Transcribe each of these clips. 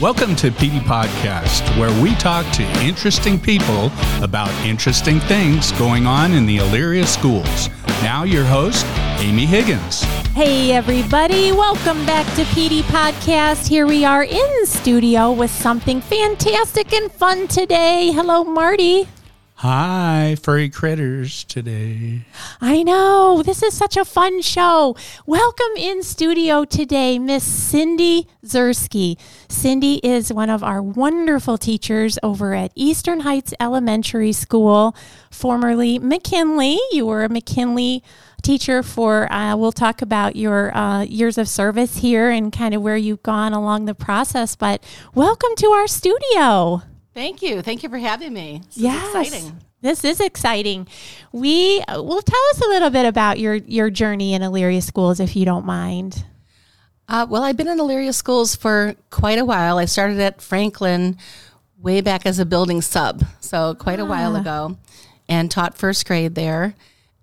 Welcome to PD Podcast, where we talk to interesting people about interesting things going on in the Elyria schools. Now, your host, Amy Higgins. Hey, everybody. Welcome back to PD Podcast. Here we are in studio with something fantastic and fun today. Hello, Marty. Hi, furry critters today. I know. This is such a fun show. Welcome in studio today, Miss Cindy Zersky. Cindy is one of our wonderful teachers over at Eastern Heights Elementary School, formerly McKinley. You were a McKinley teacher for, uh, we'll talk about your uh, years of service here and kind of where you've gone along the process. But welcome to our studio. Thank you. Thank you for having me. This yes. is exciting. This is exciting. We uh, will tell us a little bit about your your journey in Elyria schools, if you don't mind. Uh, well, I've been in Elyria schools for quite a while. I started at Franklin way back as a building sub, so quite a while Ah. ago, and taught first grade there.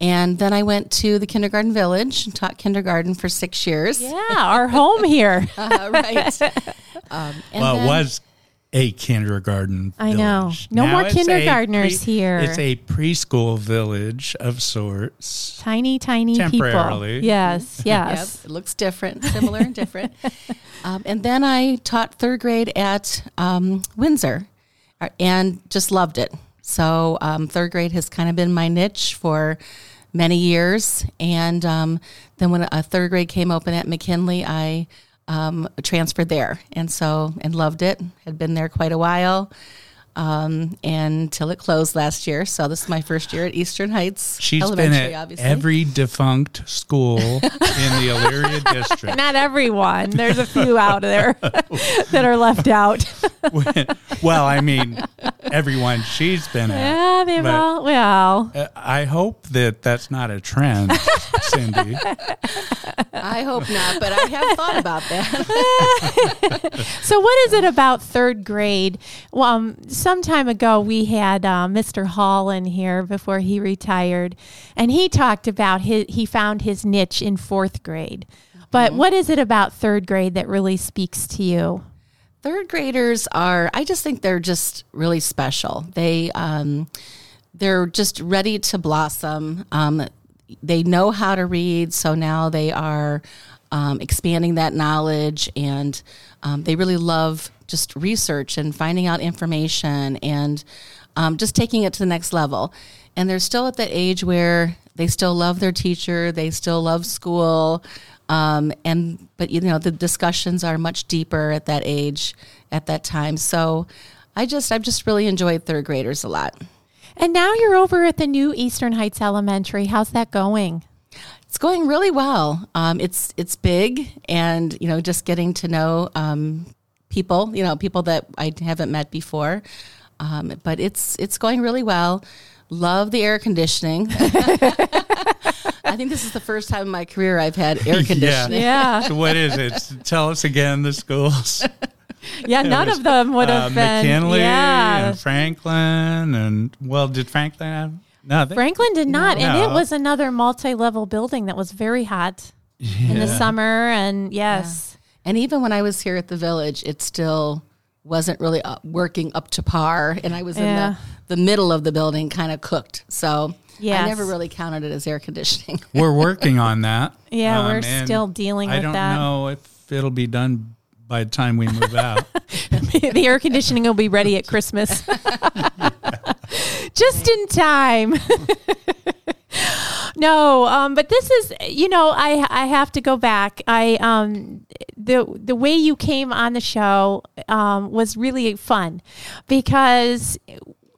And then I went to the kindergarten village and taught kindergarten for six years. Yeah, our home here. Uh, right. Um, and well, then- it was a kindergarten I know. village. No Now more it's a kindergartners here. It's a preschool village of sorts. Tiny, tiny Temporarily. people. Yes, Yep, yes. it looks different, similar and different. Um, and then I taught third grade at um, Windsor uh, and just loved it. So um, third grade has kind of been my niche for many years. And um, then when a third grade came open at McKinley, I um, transferred there, and so and loved it. Had been there quite a while. Um, until it closed last year. So this is my first year at Eastern Heights She's been at obviously. every defunct school in the Elyria district. Not everyone. There's a few out there that are left out. well, I mean, everyone she's been at. Yeah, they've But- all, well, I hope that that's not a trend, Cindy. I hope not, but I have thought about that. So, what is it about third grade? Well, um, some time ago, we had uh, Mr. Hall in here before he retired, and he talked about his, he found his niche in fourth grade. But what is it about third grade that really speaks to you? Third graders are, I just think they're just really special. They, um, they're just ready to blossom. Um, they know how to read, so now they are um, expanding that knowledge, and um, they really love just research and finding out information and um, just taking it to the next level. And they're still at that age where they still love their teacher, they still love school, um, and but you know the discussions are much deeper at that age, at that time. So. I just, I've just really enjoyed third graders a lot. And now you're over at the new Eastern Heights Elementary. How's that going? It's going really well. Um, it's it's big, and you know, just getting to know um, people. You know, people that I haven't met before. Um, but it's it's going really well. Love the air conditioning. I think this is the first time in my career I've had air conditioning. Yeah. So what is it? Tell us again the schools. Yeah, none of them would have Uh, been. McKinley yeah. and Franklin and well, did Franklin have? No, they, Franklin did not, and it was another multi-level building that was very hot in the summer. And yes, And even when I was here at the village, it still wasn't really uh, working up to par. And I was Yeah. in the, the middle of the building, kind of cooked. So Yes. I never really counted it as air conditioning. we're working on that. Yeah, we're still dealing I with don't that. know if it'll be done by the time we move out. the air conditioning will be ready at Christmas, just in time. no, um, but this is, you know, I I have to go back. I um, the the way you came on the show um, was really fun because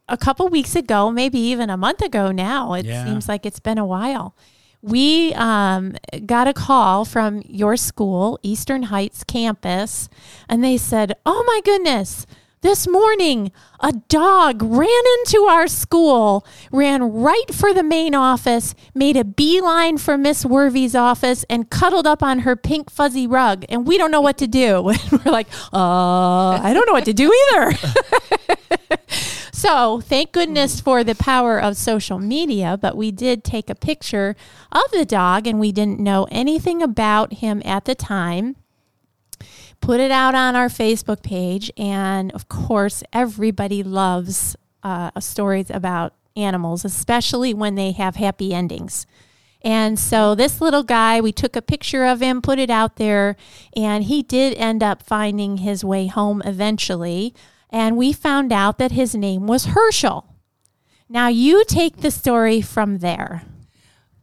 a couple weeks ago, maybe even a month ago now, it Yeah. seems like it's been a while. We um, got a call from your school, Eastern Heights campus, and they said, Oh my goodness, this morning a dog ran into our school, ran right for the main office, made a beeline for Miss Worthy's office, and cuddled up on her pink fuzzy rug. And we don't know what to do. We're like, uh, I don't know what to do either. So, thank goodness for the power of social media, but we did take a picture of the dog and we didn't know anything about him at the time. Put it out on our Facebook page. And of course, everybody loves uh, stories about animals, especially when they have happy endings. And so this little guy, we took a picture of him, put it out there, and he did end up finding his way home eventually. And we found out that his name was Herschel. Now you take the story from there.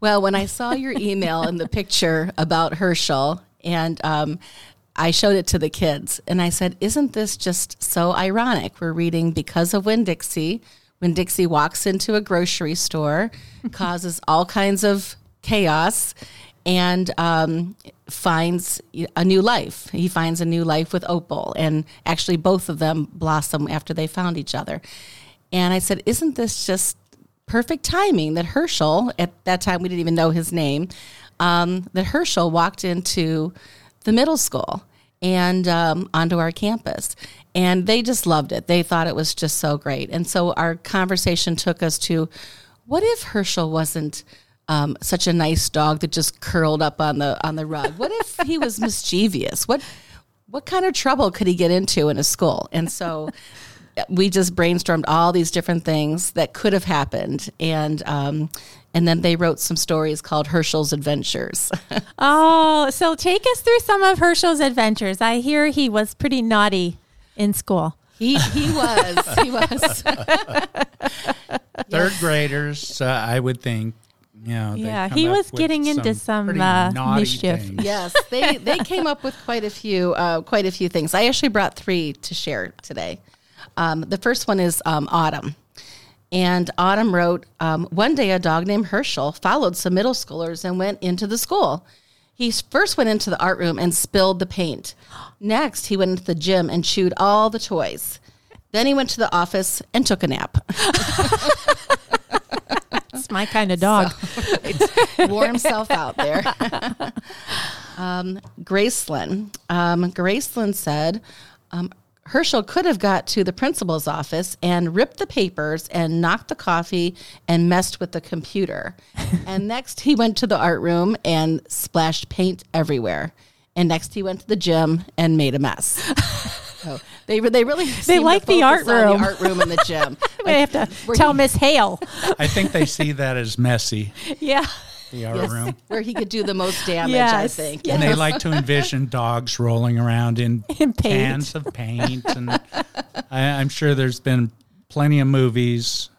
Well, when I saw your email and the picture about Herschel, and um, I showed it to the kids, and I said, Isn't this just so ironic? We're reading Because of Winn Dixie. Winn Dixie walks into a grocery store, causes all kinds of chaos, and um, finds a new life. He finds a new life with Opal, and actually, both of them blossom after they found each other. And I said, Isn't this just perfect timing that Herschel, at that time we didn't even know his name, um, that Herschel walked into the middle school and um, onto our campus. And they just loved it. They thought it was just so great. And so our conversation took us to what if Herschel wasn't um, such a nice dog that just curled up on the on the rug? What if he was mischievous? What what kind of trouble could he get into in a school? And so we just brainstormed all these different things that could have happened, and um, and then they wrote some stories called Herschel's Adventures. oh, so take us through some of Herschel's adventures. I hear he was pretty naughty in school. He he was he was. Third graders, uh, I would think. You know, Yeah, he was with getting into some, uh, mischief. things. yes, they they came up with quite a few uh, quite a few things. I actually brought three to share today. Um, the first one is um, Autumn. And Autumn wrote um, One day, a dog named Herschel followed some middle schoolers and went into the school. He first went into the art room and spilled the paint. Next, he went into the gym and chewed all the toys. Then he went to the office and took a nap. That's my kind of dog. wore himself out there. um, Graceland. Um, Graceland said um, Herschel could have got to the principal's office and ripped the papers and knocked the coffee and messed with the computer. and next, he went to the art room and splashed paint everywhere. And next, he went to the gym and made a mess. So they they really seem to like the art room. the art room and the gym. I have to tell Miss Hale. I think they see that as messy, yeah. The art Yes, room. where he could do the most damage. I Yes, think. And they like to envision dogs rolling around in, In cans of paint. And I, I'm sure there's been plenty of movies.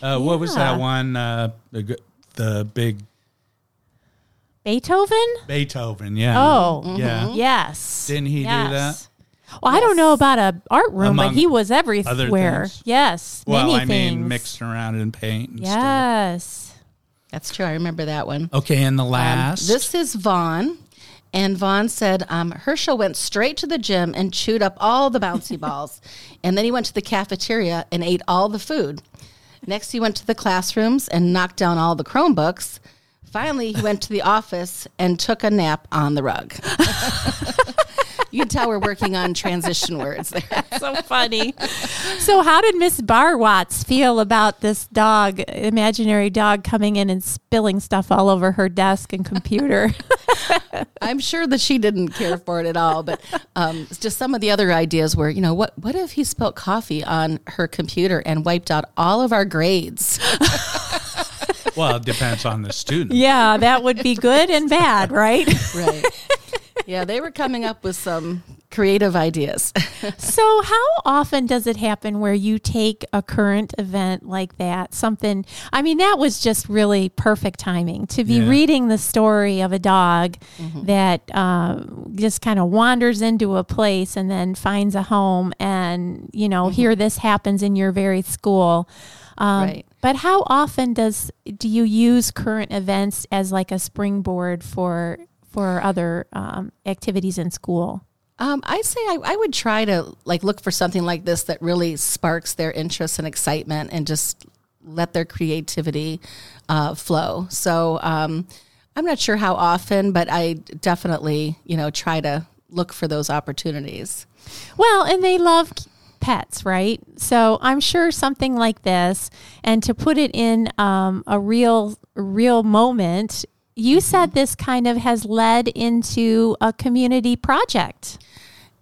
Uh, What was that one? Uh, the, the big Beethoven? Beethoven, yeah. Oh, Yeah. yes. Didn't he do that? Well, I don't know about a art room, Among but he was everywhere. things? Yes, Well, many I mean, things. mixed around in paint and stuff. That's true. I remember that one. Okay, and the Um, last. this is Vaughn. And Vaughn said um, Herschel went straight to the gym and chewed up all the bouncy balls. And then he went to the cafeteria and ate all the food. Next, he went to the classrooms and knocked down all the Chromebooks. Finally, he went to the office and took a nap on the rug. you can tell we're working on transition words there. so funny. so, how did Miss Barwatts feel about this dog, imaginary dog, coming in and spilling stuff all over her desk and computer? I'm sure that she didn't care for it at all, but um, just some of the other ideas were, you know, what what if he spilled coffee on her computer and wiped out all of our grades? well, it depends on the student. yeah, that would be good and bad, right? Right. Yeah, they were coming up with some creative ideas. So, how often does it happen where you take a current event like that? Something, I mean, that was just really perfect timing to be Yeah. reading the story of a dog that uh, just kind of wanders into a place and then finds a home. And, you know, here this happens in your very school. Um, Right. But how often does do you use current events as like a springboard for for other um, activities in school? Um, I say I, I would try to like look for something like this that really sparks their interest and excitement, and just let their creativity uh, flow. So um, I'm not sure how often, but I definitely you know try to look for those opportunities. Well, and they love pets, right? So I'm sure something like this, and to put it in um, a real, real moment, you said this kind of has led into a community project.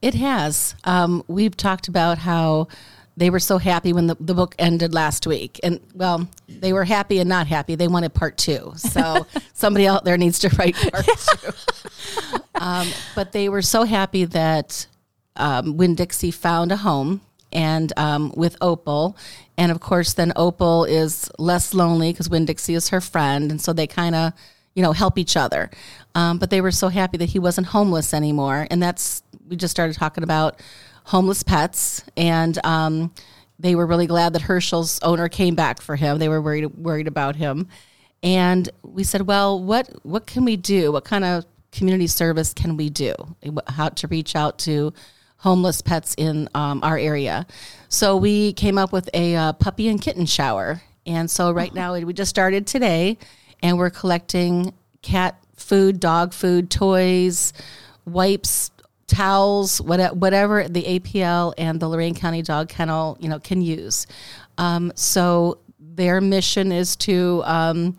It has. Um, we've talked about how they were so happy when the, the book ended last week. And, well, they were happy and not happy. They wanted part two. So somebody out there needs to write part two. Um, but they were so happy that um, Winn Dixie found a home and um, with Opal. And of course, then Opal is less lonely because Winn Dixie is her friend. And so they kind of, you know, help each other. Um, but they were so happy that he wasn't homeless anymore. And that's, we just started talking about homeless pets. And um, they were really glad that Herschel's owner came back for him. They were worried, worried about him. And we said, well, what, what can we do? What kind of community service can we do? How to reach out to homeless pets in um, our area. So we came up with a uh, puppy and kitten shower. And so right now we just started today and we're collecting cat food, dog food, toys, wipes, towels, whatever the APL and the Lorain County Dog Kennel, you know, can use. Um, so their mission is to, um,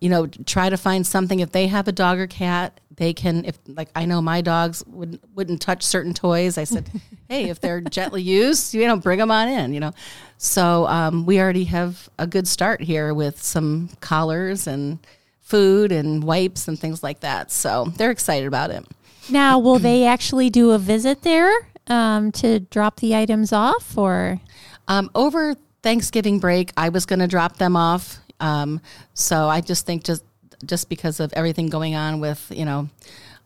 you know, try to find something if they have a dog or cat they can if like I know my dogs wouldn't wouldn't touch certain toys. I said, hey, if they're gently used, you know, bring them on in. You know, so um, we already have a good start here with some collars and food and wipes and things like that. So they're excited about it. Now, will they actually do a visit there um, to drop the items off, or um, over Thanksgiving break? I was going to drop them off. Um, so I just think just just because of everything going on with, you know,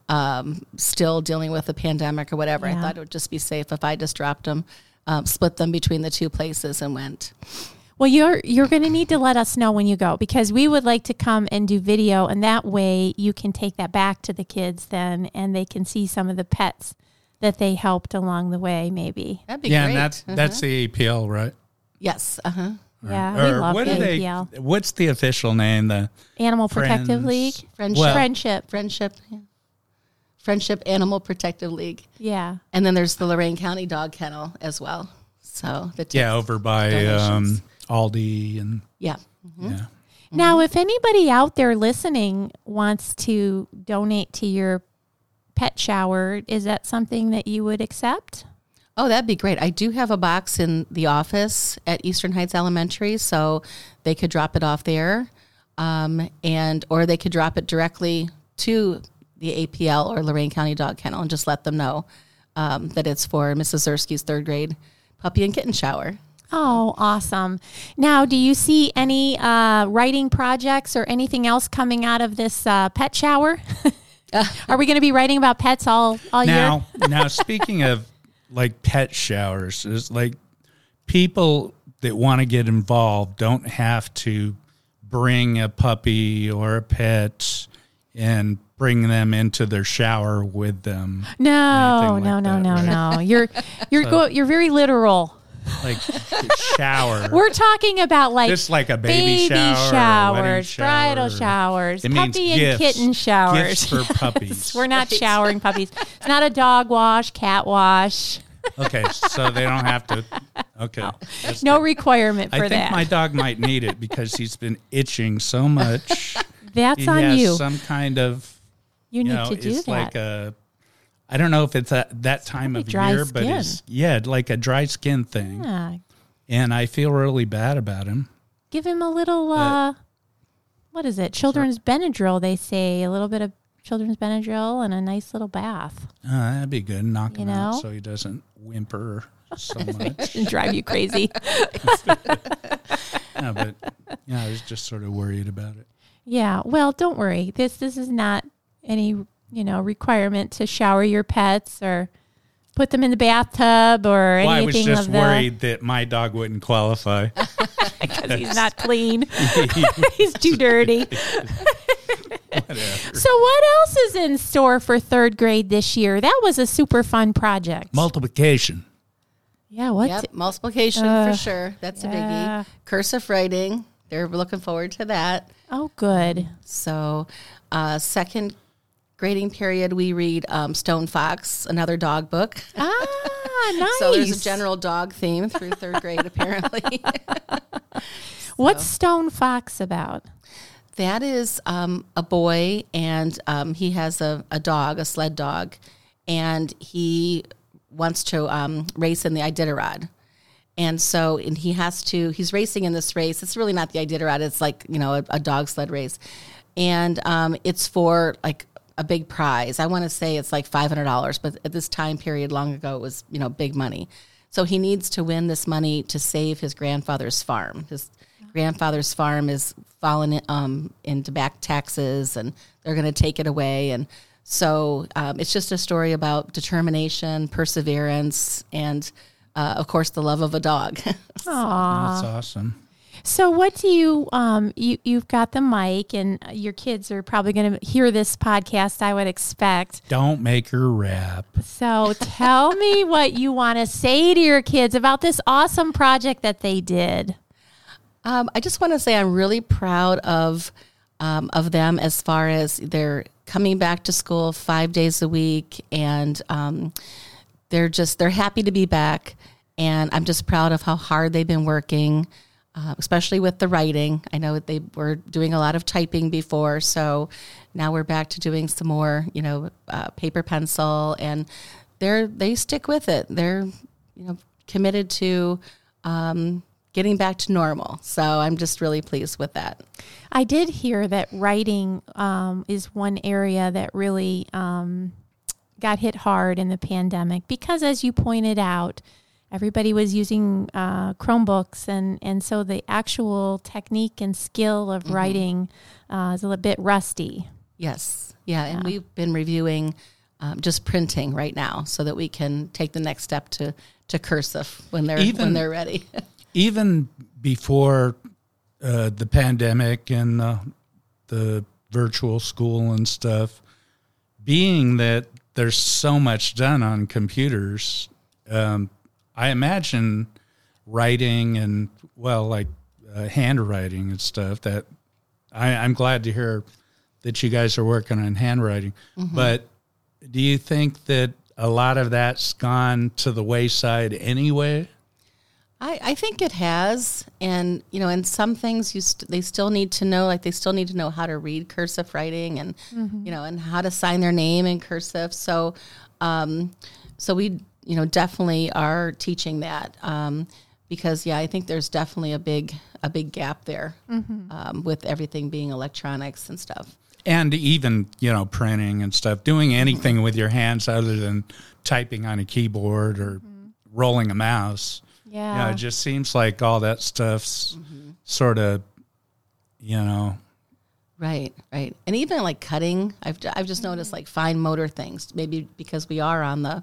um, still dealing with the pandemic or whatever. Yeah. I thought it would just be safe if I just dropped them, um, split them between the two places and went. Well, you're you're going to need to let us know when you go because we would like to come and do video, and that way you can take that back to the kids then, and they can see some of the pets that they helped along the way. Maybe that'd be yeah, great. and that's uh-huh. that's the APL, right? Yes. Uh huh. Yeah, or we love what the APL. They, what's the official name? The Animal Protective Friends, League. Friendship. Well, Friendship. Friendship. Yeah. Friendship Animal Protective League. Yeah. And then there's the Lorain County Dog Kennel as well. So the yeah, over by um, Aldi and yeah. Mm-hmm. Yeah. Now, if anybody out there listening wants to donate to your pet shower, is that something that you would accept? Oh, that'd be great. I do have a box in the office at Eastern Heights Elementary, so they could drop it off there, um, and or they could drop it directly to the APL or Lorain County Dog Kennel and just let them know um, that it's for Mrs. Zersky's third grade puppy and kitten shower. Oh, awesome. Now, do you see any uh, writing projects or anything else coming out of this uh, pet shower? Are we going to be writing about pets all, all now, year? now, speaking of like pet showers. It's like people that want to get involved don't have to bring a puppy or a pet and bring them into their shower with them. No, no, like no, that, no, right? no. You're you're so, go, you're very literal. Like shower. We're talking about like just like a baby, baby shower, showers, shower. bridal showers, it puppy and gifts, kitten showers gifts for puppies. We're not showering puppies. It's not a dog wash, cat wash. Okay, so they don't have to. Okay, no requirement for I think that. my dog might need it because he's been itching so much. That's he on has you. Some kind of. You, you need know, to do it's that. like a. I don't know if it's a, that time of year, skin. but it's yeah, like a dry skin thing. Yeah. And I feel really bad about him. Give him a little. uh What is it? Children's Benadryl. They say a little bit of children's Benadryl and a nice little bath. Uh, that'd be good. Knock You him out so he doesn't whimper so much. and drive you crazy. yeah, but yeah, I was just sort of worried about it. yeah. Well, don't worry. This this is not any you know requirement to shower your pets or put them in the bathtub or Well, I was anything just of the worried that my dog wouldn't qualify. because he's not clean. he's too dirty. Whatever. So what else is in store for third grade this year? That was a super fun project. Multiplication. yeah. What? Yep, multiplication Uh, for sure. That's a yeah. biggie. Cursive writing. They're looking forward to that. Oh, good. So, uh, second grading period, we read um, Stone Fox, another dog book. Ah, nice. So there's a general dog theme through third grade, apparently. What's Stone Fox about? That is um, a boy, and um, he has a, a dog, a sled dog, and he wants to um, race in the Iditarod. And so, and he has to, he's racing in this race. It's really not the Iditarod, it's like, you know, a, a dog sled race. And um, it's for like a big prize. I want to say it's like $500, but at this time period long ago, it was, you know, big money. So he needs to win this money to save his grandfather's farm. His grandfather's farm is fallen um, into back taxes and they're going to take it away. And so um, it's just a story about determination, perseverance, and uh, of course, the love of a dog. Aww. That's awesome. So, what do you um you you've got the mic, and your kids are probably going to hear this podcast. I would expect. Don't make her rap. So, tell me what you want to say to your kids about this awesome project that they did. Um, I just want to say I'm really proud of um, of them as far as they're coming back to school five days a week, and um, they're just they're happy to be back. And I'm just proud of how hard they've been working, uh, especially with the writing. I know they were doing a lot of typing before, so now we're back to doing some more, you know, uh, paper pencil, and they're they stick with it. They're you know committed to um, getting back to normal. So I'm just really pleased with that. I did hear that writing um, is one area that really um, got hit hard in the pandemic because, as you pointed out, everybody was using uh, Chromebooks, and, and so the actual technique and skill of writing uh, is a little bit rusty. Yes. Yeah. And we've been reviewing um, just printing right now so that we can take the next step to, to cursive when they're when they're ready. Even before uh, the pandemic and uh, the virtual school and stuff, being that there's so much done on computers, um, I imagine writing and, well, like uh, handwriting and stuff that I, I'm glad to hear that you guys are working on handwriting. But do you think that a lot of that's gone to the wayside anyway? I, I think it has, and you know, and some things you st- they still need to know, like they still need to know how to read cursive writing, and you know, and how to sign their name in cursive. So, um, so we, you know, definitely are teaching that um, because, yeah, I think there's definitely a big a big gap there mm-hmm. um, with everything being electronics and stuff. and even you know printing and stuff doing mm-hmm. anything with your hands other than typing on a keyboard or mm-hmm. rolling a mouse. Yeah. you know, it just seems like all that stuff's sort of you know. Right, right, and even like cutting, I've I've just noticed like fine motor things. Maybe because we are on the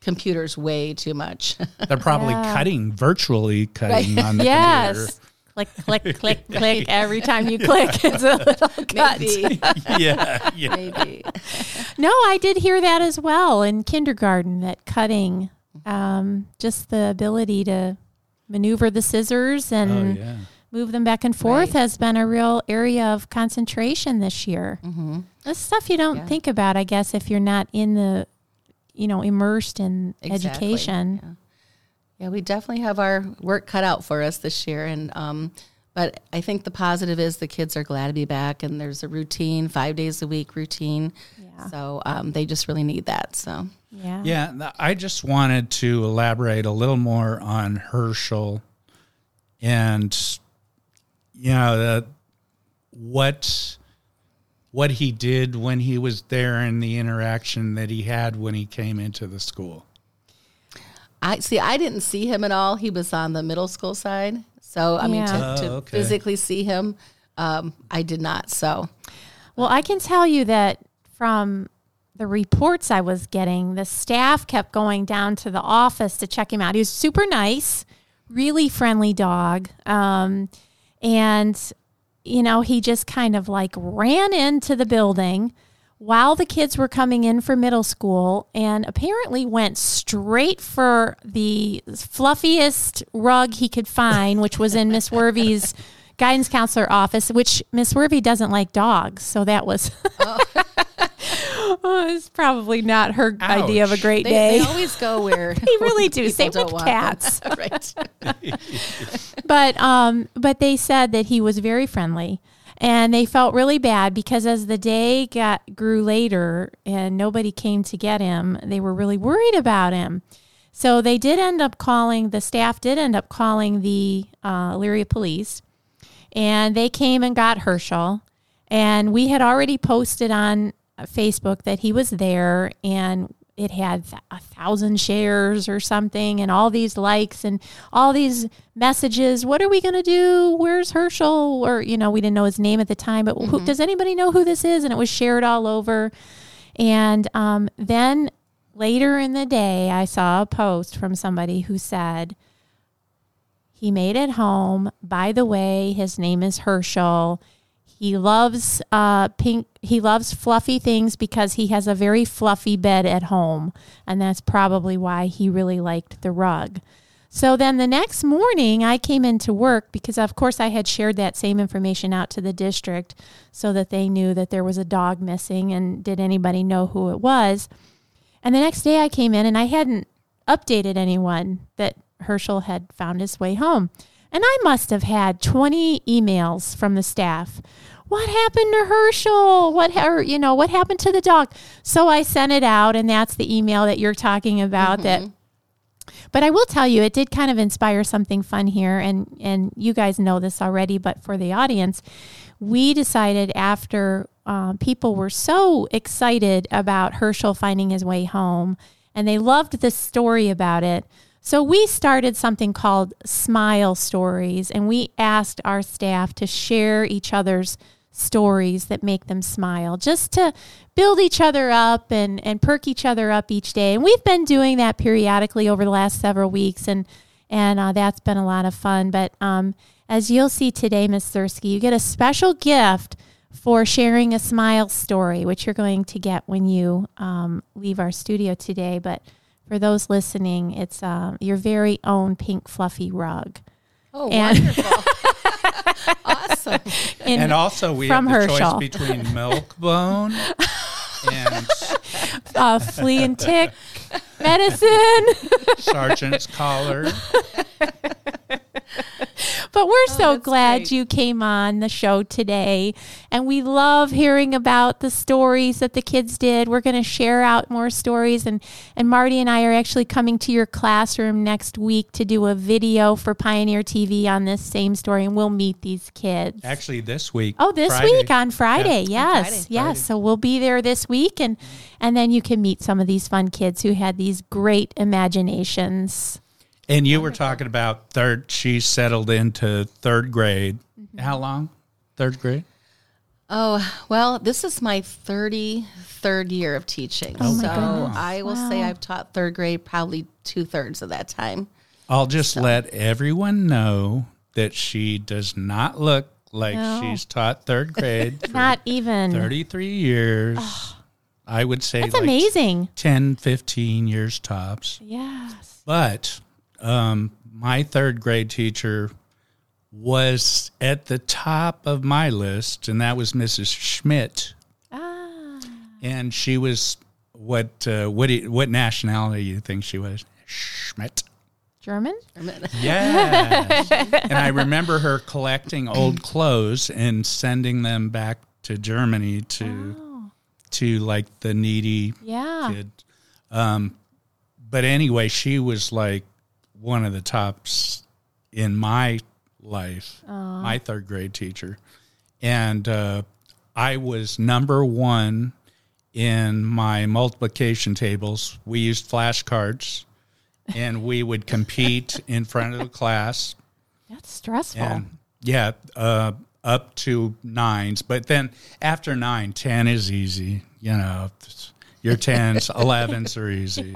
computers way too much. they're probably Yeah. cutting virtually cutting on the computer. Yes. click, click, click, click. Every time you click, it's a little cut. maybe, yeah yeah maybe. No, I did hear that as well in kindergarten that cutting, um, just the ability to maneuver the scissors oh and yeah move them back and forth Right. has been a real area of concentration this year. Mm-hmm. That's stuff you don't Yeah. think about, I guess, if you're not in the, you know, immersed in Exactly, education. Yeah. yeah, we definitely have our work cut out for us this year, and um, but I think the positive is the kids are glad to be back, and there's a routine, five days a week routine. Yeah. So um, they just really need that. So Yeah. Yeah, I just wanted to elaborate a little more on Herschel and you know the, what what he did when he was there and the interaction that he had when he came into the school. I see. I didn't see him at all. He was on the middle school side. So I mean, to, to Oh, okay. physically see him, um, I did not. So Well, I can tell you that from the reports I was getting, the staff kept going down to the office to check him out. He was super nice, really friendly dog. Um, and, you know, he just kind of like ran into the building while the kids were coming in for middle school and apparently went straight for the fluffiest rug he could find, which was in Miss Worvy's guidance counselor office, which Miss Worvy doesn't like dogs. So that was. Oh, it's probably not her idea of a great they, day. they always go where They really do. people Same with cats. right. but um but they said that he was very friendly and they felt really bad because as the day got grew later and nobody came to get him, they were really worried about him. So they did end up calling, the staff did end up calling the uh, Elyria police, and they came and got Herschel. And we had already posted on Facebook that he was there, and it had a thousand shares or something, and all these likes and all these messages. What are we going to do? Where's Herschel? Or, you know, we didn't know his name at the time, but who, does anybody know who this is? And it was shared all over. And um, then later in the day, I saw a post from somebody who said, he made it home. By the way, his name is Herschel. He loves uh, pink. He loves fluffy things because he has a very fluffy bed at home, and that's probably why he really liked the rug. So then the next morning, I came into work because, of course, I had shared that same information out to the district so that they knew that there was a dog missing and did anybody know who it was. And the next day, I came in and I hadn't updated anyone that Herschel had found his way home. And I must have had 20 emails from the staff. What happened to Herschel? What or, you know, what happened to the dog? So I sent it out and that's the email that you're talking about that but I will tell you, it did kind of inspire something fun here, and and you guys know this already, but for the audience, we decided after um, people were so excited about Herschel finding his way home, and they loved the story about it. So we started something called Smile Stories, and we asked our staff to share each other's stories that make them smile, just to build each other up and, and perk each other up each day. And we've been doing that periodically over the last several weeks, and and uh, that's been a lot of fun. But um, as you'll see today, Miss Zersky, you get a special gift for sharing a smile story, which you're going to get when you um, leave our studio today. But for those listening, it's uh, your very own pink fluffy rug. Oh, And- wonderful. awesome. In- and also, we from have the Herschel. choice between Milkbone and uh, flea and tick medicine. Sergeant's Collar. But we're oh, so Oh, that's glad great. you came on the show today. And we love hearing about the stories that the kids did. We're going to share out more stories. And, and Marty and I are actually coming to your classroom next week to do a video for Pioneer TV on this same story. And we'll meet these kids. Actually, this week. Oh, this Friday. week on Friday. Yeah. Yes. Friday. Yes. Friday. So we'll be there this week and and then you can meet some of these fun kids who had these great imaginations. And you oh were talking about third. She settled into third grade. Mm-hmm. How long? Third grade. Oh, well, this is my 33rd year of teaching. Oh my so goodness. I will say I've taught third grade probably two thirds of that time. I'll just let everyone know that she does not look like No. she's taught third grade for Not even 33 years. I would say That's like amazing. 10, 15 years tops. Yes. But um, my third grade teacher was at the top of my list, and that was Mrs. Schmidt. Ah. And she was what uh, what do you, what nationality do you think she was? Schmidt. German? Yes. and I remember her collecting old clothes and sending them back to Germany to Oh. To like the needy Yeah. kid. Um, but anyway, she was like one of the tops in my life, my third grade teacher. And uh, I was number one in my multiplication tables. We used flashcards and we would compete in front of the class. That's stressful. And yeah, uh, up to nines. But then after nine, 10 is easy. You know, your 10s, 11s are easy.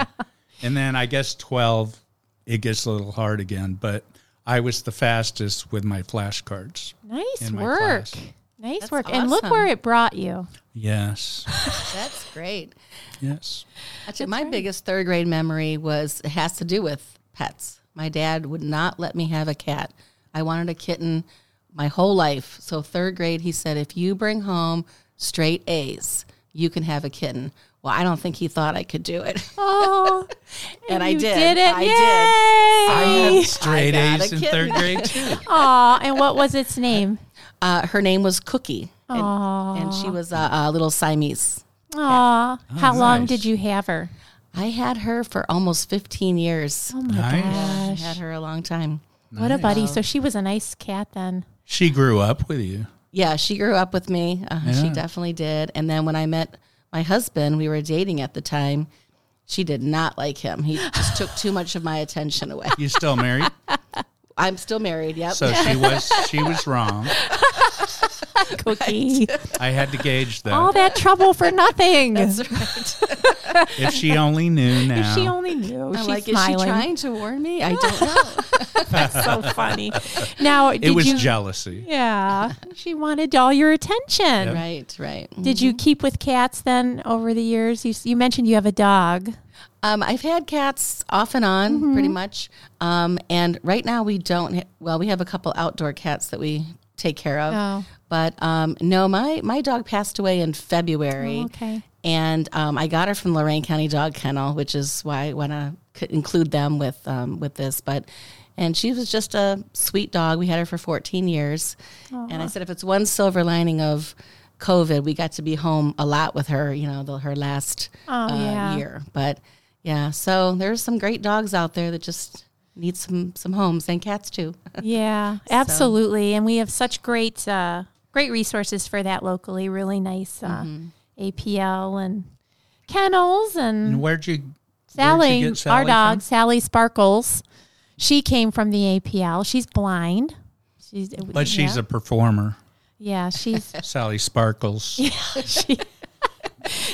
And then I guess 12, it gets a little hard again. But I was the fastest with my flashcards. nice my work. class. Nice That's work. And look where it brought you. Yes. That's great. Yes. Actually, my biggest third grade memory was it has to do with pets. My dad would not let me have a cat. I wanted a kitten my whole life. So third grade, he said, if you bring home straight A's, you can have a kitten. Well, I don't think he thought I could do it. Oh, And I did. Did it? I Yay! I did. had straight I A's in third grade too. Aw, and what was its name? Uh, her name was Cookie, and, Aw. and she was a, a little Siamese. Aw. How long did you have her? I had her for almost 15 years. Oh my Nice. I gosh. had her a long time. What a buddy. So she was a nice cat then. She grew up with you. Yeah, she grew up with me. Uh, She definitely did. And then when I met my husband, we were dating at the time. She did not like him. He just took too much of my attention away. You still married? I'm still married. Yep. So she was she was wrong. Cookie. I had to gauge that. All that trouble for nothing. That's right. if she only knew now. If she only knew. I'm She's like, smiling. is she trying to warn me? I don't know. That's so funny. Now, did it was you? jealousy. yeah, she wanted all your attention. right, right. Did you keep with cats then over the years? You, you mentioned you have a dog. Um, I've had cats off and on, pretty much. Um, and right now we don't. Ha- well, we have a couple outdoor cats that we take care of. Oh. But um, no, my my dog passed away in February. Oh, okay. And um, I got her from Lorain County Dog Kennel, which is why I want to include them with um, with this. But and she was just a sweet dog. We had her for 14 years. And I said, if it's one silver lining of COVID, we got to be home a lot with her. You know, the, her last Oh, uh, yeah. year. But yeah, so there's some great dogs out there that just need some some homes and cats too. Yeah, absolutely. And we have such great uh, great resources for that locally. Really nice uh, APL and kennels and And where'd you Sally, where'd you get Sally our dog, from? Sally Sparkles. She came from the APL. She's blind. She's But she's a performer. yeah. She's Sally Sparkles. she,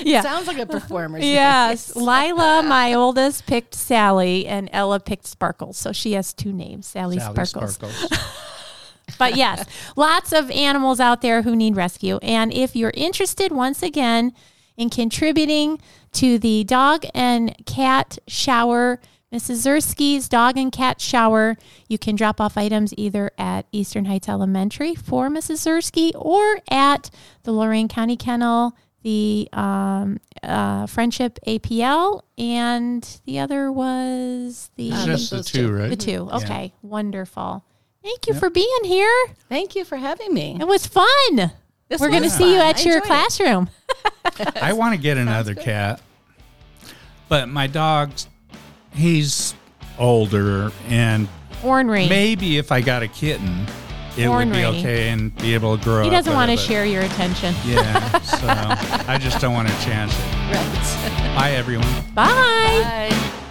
yeah. Sounds like a performer's Yes, Lila, my oldest, picked Sally, and Ella picked Sparkles. So she has two names, Sally, Sally Sparkles. Sparkles. But yes, lots of animals out there who need rescue. And if you're interested, once again, in contributing to the dog and cat shower, Mrs. Zersky's dog and cat shower, you can drop off items either at Eastern Heights Elementary for Mrs. Zersky or at the Lorain County Kennel, the um, uh, Friendship APL, and the other was the Um, just the two, two. right? the two. Yeah. Okay, wonderful. Thank you for being here. Thank you for having me. It was fun. This We're going to was see you at I your classroom. I want to get another cat, but my dog's he's older, and Ornery. maybe if I got a kitten, it would be Ornery. okay and be able to grow. he doesn't want to share your attention. Yeah, so I just don't want to chance it. Right. Bye, everyone. Bye. Bye.